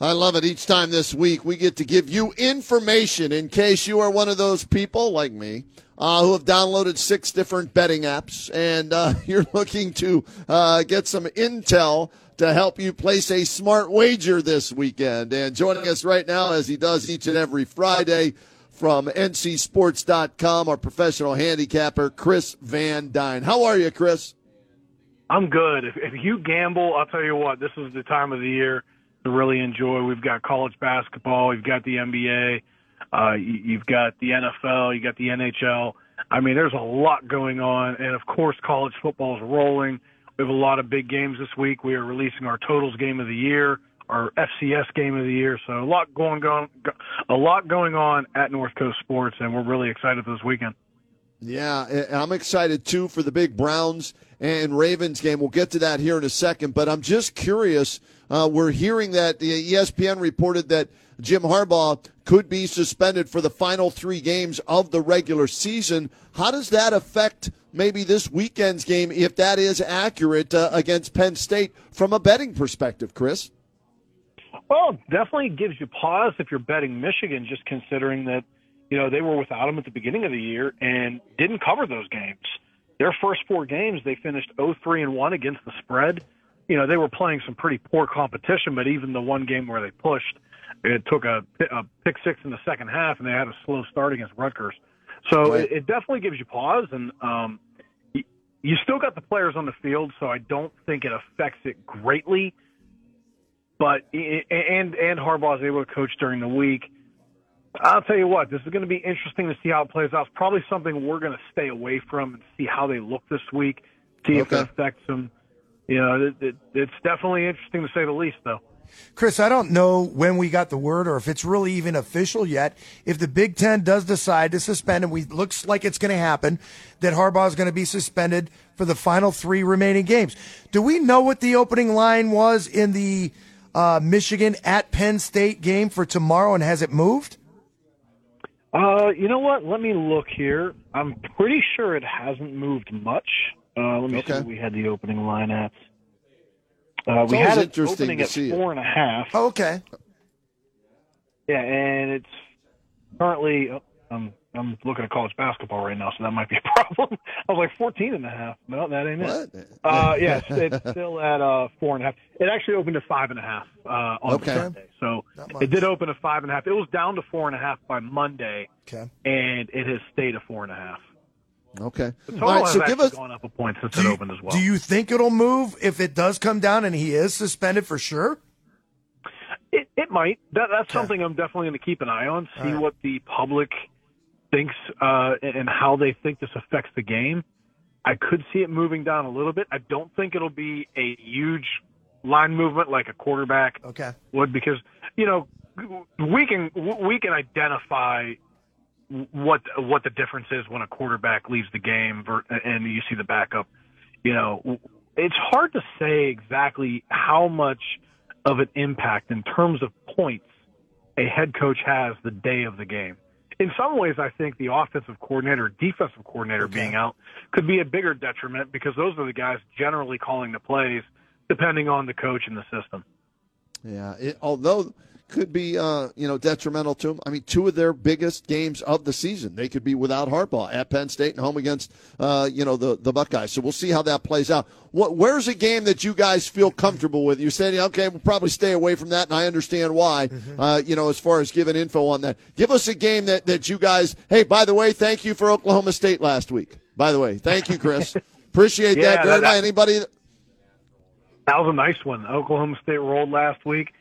I love it. Each time this week, we get to give you information in case you are one of those people like me uh, who have downloaded six different betting apps and uh, you're looking to uh, get some intel to help you place a smart wager this weekend. And joining us right now, as he does each and every Friday from ncsports.com, our professional handicapper, Chris Van Dine. How are you, Chris? I'm good. If, if you gamble, I'll tell you what, this is the time of the year to really enjoy. We've got college basketball, we've got the NBA, uh, you've got the NFL, you got the NHL. I mean, there's a lot going on, and of course, college football is rolling. We have a lot of big games this week. We are releasing our totals game of the year, our FCS game of the year. So a lot going on, a lot going on at Northcoast Sports, and we're really excited for this weekend. Yeah, I'm excited too for the big Browns and Ravens game. We'll get to that here in a second, but I'm just curious. Uh, we're hearing that the ESPN reported that Jim Harbaugh could be suspended for the final three games of the regular season. How does that affect maybe this weekend's game, if that is accurate, uh, against Penn State from a betting perspective, Chris? Well, definitely gives you pause if you're betting Michigan, just considering that, you know, they were without him at the beginning of the year and didn't cover those games. Their first four games, they finished 0-3 and 1 against the spread. You know, they were playing some pretty poor competition, but even the one game where they pushed, it took a, a pick six in the second half, and they had a slow start against Rutgers. So right. it, it definitely gives you pause, and um, you, you still got the players on the field, so I don't think it affects it greatly. But and and Harbaugh is able to coach during the week. I'll tell you what, this is going to be interesting to see how it plays out. It's probably something we're going to stay away from and see how they look this week, see okay. if it affects them. You know, it, it, it's definitely interesting to say the least, though. Chris, I don't know when we got the word or if it's really even official yet. If the Big Ten does decide to suspend, and we looks like it's going to happen, that Harbaugh is going to be suspended for the final three remaining games. Do we know what the opening line was in the uh, Michigan at Penn State game for tomorrow, and has it moved? Uh, you know what? Let me look here. I'm pretty sure it hasn't moved much. Uh, let me okay. see what we had the opening line at. Uh, we had it opening at four and a half. Oh, okay. Yeah, and it's currently. Oh, I'm I'm looking at college basketball right now, so that might be a problem. I was like 14 and a half. No, that ain't what? it. Uh, yes, it's still at uh, four and a half. It actually opened at five and a half uh, on okay. Sunday, so it did open at five and a half. It was down to four and a half by Monday, okay. and it has stayed at four and a half. Okay. The total All right, so give us, gone up a point since it opened as well. Do you think it'll move if it does come down and he is suspended for sure? It, it might. That, that's okay. something I'm definitely going to keep an eye on. See right. what the public thinks uh, and how they think this affects the game. I could see it moving down a little bit. I don't think it'll be a huge line movement like a quarterback okay. would because you know we can we can identify what what the difference is when a quarterback leaves the game and you see the backup. You know, it's hard to say exactly how much of an impact in terms of points a head coach has the day of the game. In some ways, I think the offensive coordinator, defensive coordinator okay. being out could be a bigger detriment because those are the guys generally calling the plays, depending on the coach and the system. Yeah, it, although could be, uh, you know, detrimental to them. I mean, two of their biggest games of the season, they could be without Harbaugh at Penn State and home against, uh, you know, the the Buckeyes. So we'll see how that plays out. What, where's a game that you guys feel comfortable with? You're saying, okay, we'll probably stay away from that, and I understand why. Mm-hmm. Uh, you know, as far as giving info on that, give us a game that that you guys. Hey, by the way, thank you for Oklahoma State last week. By the way, thank you, Chris. Appreciate yeah, that very much. Anybody? That was a nice one. Oklahoma State rolled last week.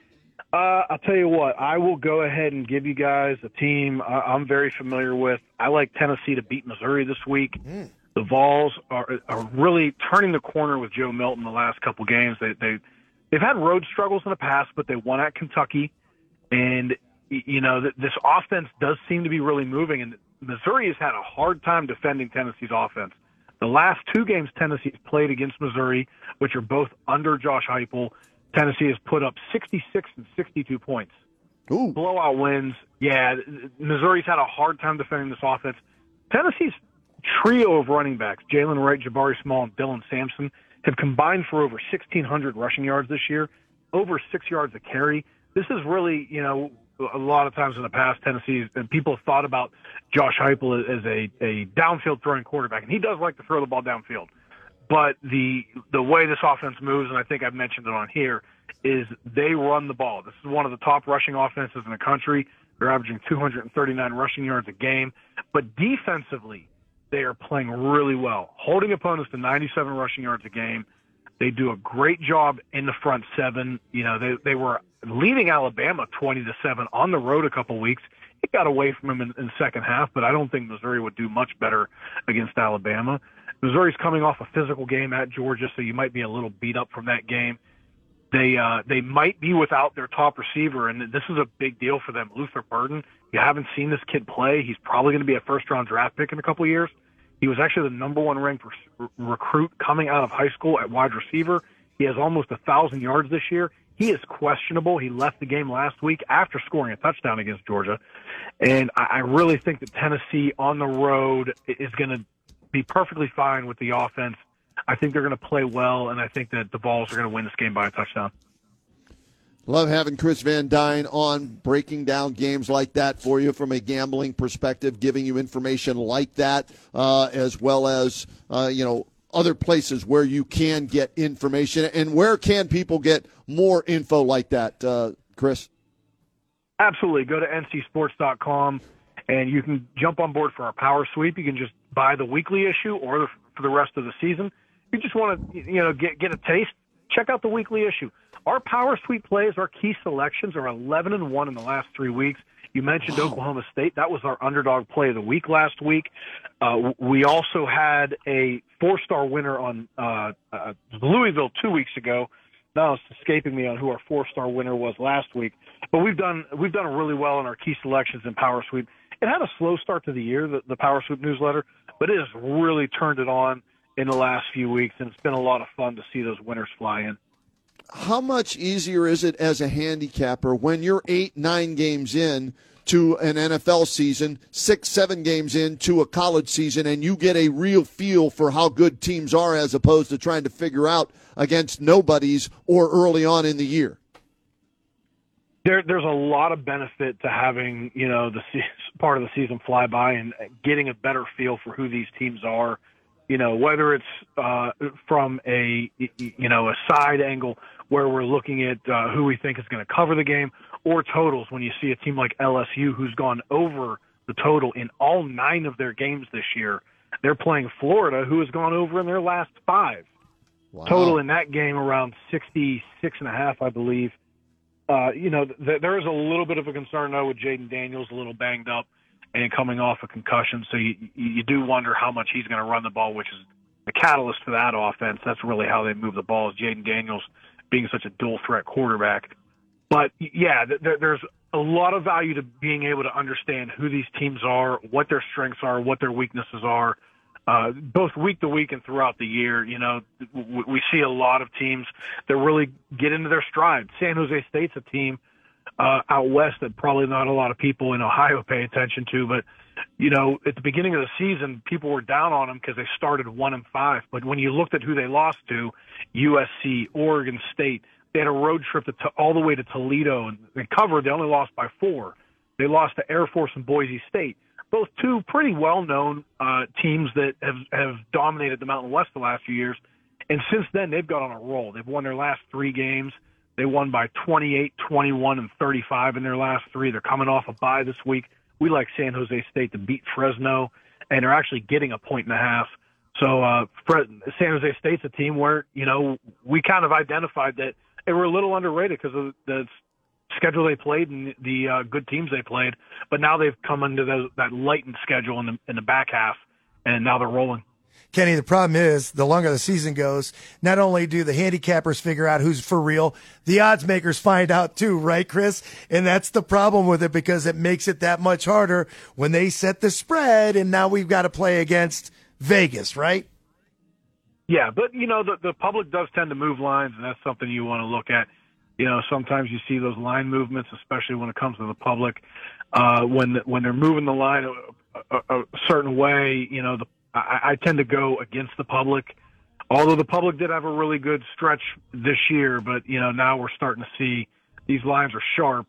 Uh, I'll tell you what. I will go ahead and give you guys a team I'm very familiar with. I like Tennessee to beat Missouri this week. Mm. The Vols are, are really turning the corner with Joe Milton the last couple games. They they they've had road struggles in the past, but they won at Kentucky. And you know, this offense does seem to be really moving, and Missouri has had a hard time defending Tennessee's offense. The last two games Tennessee's played against Missouri, which are both under Josh Heupel, Tennessee has put up 66 and 62 points. Ooh. Blowout wins. Yeah, Missouri's had a hard time defending this offense. Tennessee's trio of running backs, Jaylen Wright, Jabari Small, and Dylan Sampson, have combined for over 1,600 rushing yards this year, over six yards a carry. This is really, you know, a lot of times in the past, Tennessee and people have thought about Josh Heupel as a, a downfield throwing quarterback, and he does like to throw the ball downfield. But the the way this offense moves, and I think I've mentioned it on here, is they run the ball. This is one of the top rushing offenses in the country. They're averaging 239 rushing yards a game, but defensively, they are playing really well, holding opponents to 97 rushing yards a game. They do a great job in the front seven. You know, they they were leading Alabama 20 to 7 on the road a couple weeks. It got away from them in, in the second half, but I don't think Missouri would do much better against Alabama. Missouri's coming off a physical game at Georgia, so you might be a little beat up from that game. They uh, they might be without their top receiver, and this is a big deal for them. Luther Burden, you haven't seen this kid play. He's probably going to be a first round draft pick in a couple of years. He was actually the number one ranked re- recruit coming out of high school at wide receiver. He has almost a thousand yards this year. He is questionable. He left the game last week after scoring a touchdown against Georgia. And I, I really think that Tennessee on the road is going to be perfectly fine with the offense. I think they're going to play well, and I think that the Vols are going to win this game by a touchdown. Love having Chris Van Dine on, breaking down games like that for you from a gambling perspective, giving you information like that, uh, as well as uh, you know other places where you can get information. And where can people get more info like that, uh, Chris? Absolutely. Go to ncsports.com and you can jump on board for our power sweep. You can just buy the weekly issue or for the rest of the season. If You just want to, you know, get get a taste. Check out the weekly issue. Our power sweep plays, our key selections are 11 and one in the last three weeks. You mentioned wow. Oklahoma State. That was our underdog play of the week last week. Uh, we also had a four-star winner on uh, uh, Louisville two weeks ago. Now it's escaping me on who our four-star winner was last week. But we've done we've done really well in our key selections in Power Sweep. It had a slow start to the year, the, the Power Sweep newsletter, but it has really turned it on in the last few weeks, and it's been a lot of fun to see those winners fly in how much easier is it as a handicapper when you're eight, nine games in to an NFL season, six, seven games into a college season, and you get a real feel for how good teams are as opposed to trying to figure out against nobodies or early on in the year? There, there's a lot of benefit to having, you know, the part of the season fly by and getting a better feel for who these teams are. You know, whether it's uh, from a, you know, a side angle where we're looking at uh, who we think is going to cover the game, or totals when you see a team like LSU who's gone over the total in all nine of their games this year. They're playing Florida, who has gone over in their last five. Wow. Total in that game around 66 and a half, I believe. Uh, you know, th- there is a little bit of a concern though with Jayden Daniels, a little banged up and coming off a concussion. So you, you do wonder how much he's going to run the ball, which is the catalyst for that offense. That's really how they move the ball is Jayden Daniels being such a dual threat quarterback. But yeah, there, there's a lot of value to being able to understand who these teams are, what their strengths are, what their weaknesses are, uh, both week to week and throughout the year. You know, we, we see a lot of teams that really get into their stride. San Jose State's a team uh, out west that probably not a lot of people in Ohio pay attention to, but you know, at the beginning of the season, people were down on them because they started one and five. But when you looked at who they lost to, USC, Oregon State, they had a road trip to, all the way to Toledo and they covered. They only lost by four. They lost to Air Force and Boise State, both two pretty well-known uh, teams that have have dominated the Mountain West the last few years. And since then, they've got on a roll. They've won their last three games. They won by 28, 21, and 35 in their last three. They're coming off a bye this week. We like San Jose State to beat Fresno, and they're actually getting a point and a half. So uh, San Jose State's a team where you know we kind of identified that they were a little underrated because of the schedule they played and the uh, good teams they played. But now they've come into the, that lightened schedule in the in the back half, and now they're rolling. Kenny, the problem is the longer the season goes, not only do the handicappers figure out who's for real, the odds makers find out too, right, Chris? And that's the problem with it because it makes it that much harder when they set the spread and now we've got to play against Vegas, right? Yeah, but you know the the public does tend to move lines, and that's something you want to look at. You know, sometimes you see those line movements, especially when it comes to the public, uh, when when they're moving the line a, a, a certain way. You know, the I, I tend to go against the public. Although the public did have a really good stretch this year, but you know now we're starting to see these lines are sharp,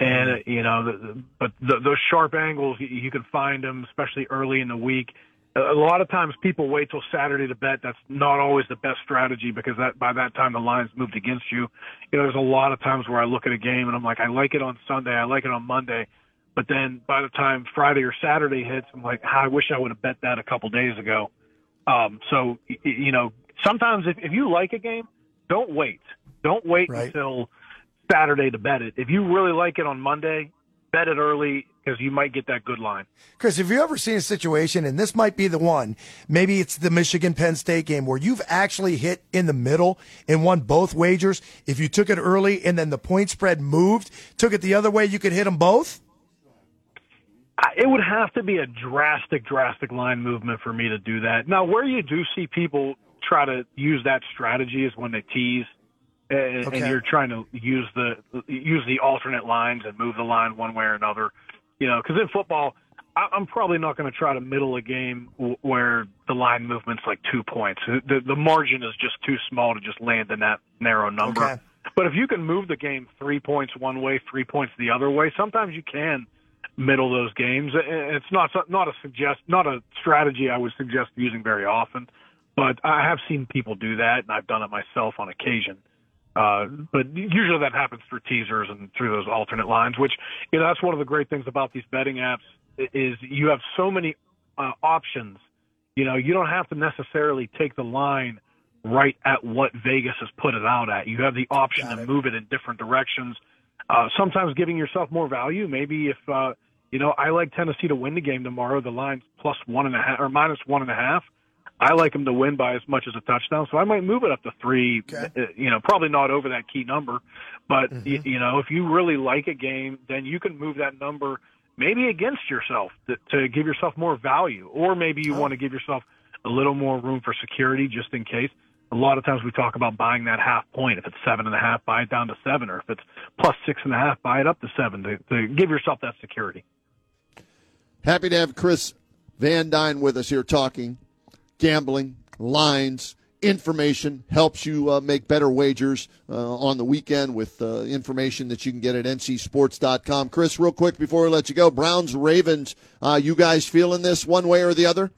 and uh, you know, the, the, but the, those sharp angles you, you can find them, especially early in the week. A lot of times people wait till Saturday to bet. That's not always the best strategy because that by that time the line's moved against you. You know, there's a lot of times where I look at a game and I'm like, I like it on Sunday, I like it on Monday, but then by the time Friday or Saturday hits, I'm like, I wish I would have bet that a couple days ago. Um, so, you know, sometimes if, if you like a game, don't wait. Don't wait right. until Saturday to bet it. If you really like it on Monday, bet it early because you might get that good line. Chris, have you ever seen a situation, and this might be the one, maybe it's the Michigan Penn State game where you've actually hit in the middle and won both wagers? If you took it early and then the point spread moved, took it the other way, you could hit them both? It would have to be a drastic, drastic line movement for me to do that. Now, where you do see people try to use that strategy is when they tease, and, okay. and you're trying to use the use the alternate lines and move the line one way or another. You know, because in football, I'm probably not going to try to middle a game where the line movement's like two points. The the margin is just too small to just land in that narrow number. Okay. But if you can move the game three points one way, three points the other way, sometimes you can middle those games. It's not not a suggest not a strategy I would suggest using very often, but I have seen people do that, and I've done it myself on occasion. Uh, but usually that happens through teasers and through those alternate lines, which you know that's one of the great things about these betting apps is you have so many uh, options. You know, you don't have to necessarily take the line right at what Vegas has put it out at. You have the option to move it in different directions. Uh, sometimes giving yourself more value. Maybe if uh, you know, I like Tennessee to win the game tomorrow. The line's plus one and a half or minus one and a half. I like them to win by as much as a touchdown, so I might move it up to three. Okay. Uh, you know, probably not over that key number, but mm-hmm. you, you know, if you really like a game, then you can move that number maybe against yourself to, to give yourself more value, or maybe you oh. want to give yourself a little more room for security just in case a lot of times we talk about buying that half point. If it's seven and a half, buy it down to seven, or if it's plus six and a half, buy it up to seven to, to give yourself that security. Happy to have Chris Van Dine with us here talking gambling, lines, information, helps you uh, make better wagers uh, on the weekend with uh, information that you can get at ncsports.com. Chris, real quick before we let you go, Browns, Ravens, uh, you guys feeling this one way or the other?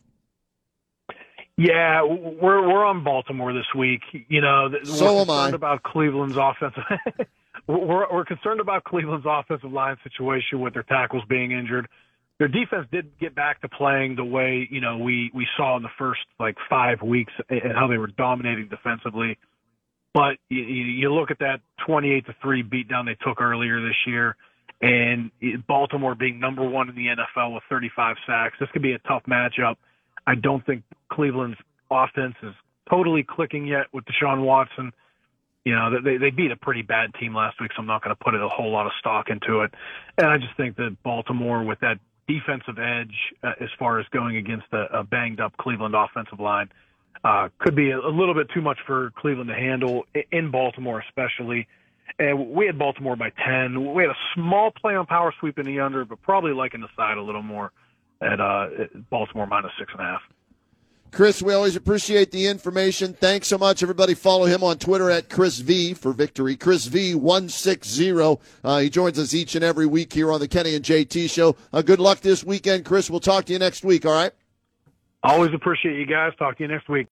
Yeah, we're we're on Baltimore this week. You know, so we're concerned about Cleveland's offensive. we're we're concerned about Cleveland's offensive line situation with their tackles being injured. Their defense did get back to playing the way you know we we saw in the first like five weeks and how they were dominating defensively. But you, you look at that twenty-eight to three beatdown they took earlier this year, and Baltimore being number one in the NFL with 35 sacks. This could be a tough matchup. I don't think Cleveland's offense is totally clicking yet with Deshaun Watson. You know, they they beat a pretty bad team last week, so I'm not going to put a whole lot of stock into it. And I just think that Baltimore, with that defensive edge uh, as far as going against a, a banged up Cleveland offensive line, uh, could be a, a little bit too much for Cleveland to handle in Baltimore, especially. And we had Baltimore by 10. We had a small play on power sweep in the under, but probably liking the side a little more at uh, Baltimore minus six and a half. Chris, we always appreciate the information. Thanks so much, everybody. Follow him on Twitter at Chris V for victory. Chris V one six zero. Uh, he joins us each and every week here on the Kenny and JT show. Uh, good luck this weekend, Chris. We'll talk to you next week. All right. Always appreciate you guys. Talk to you next week.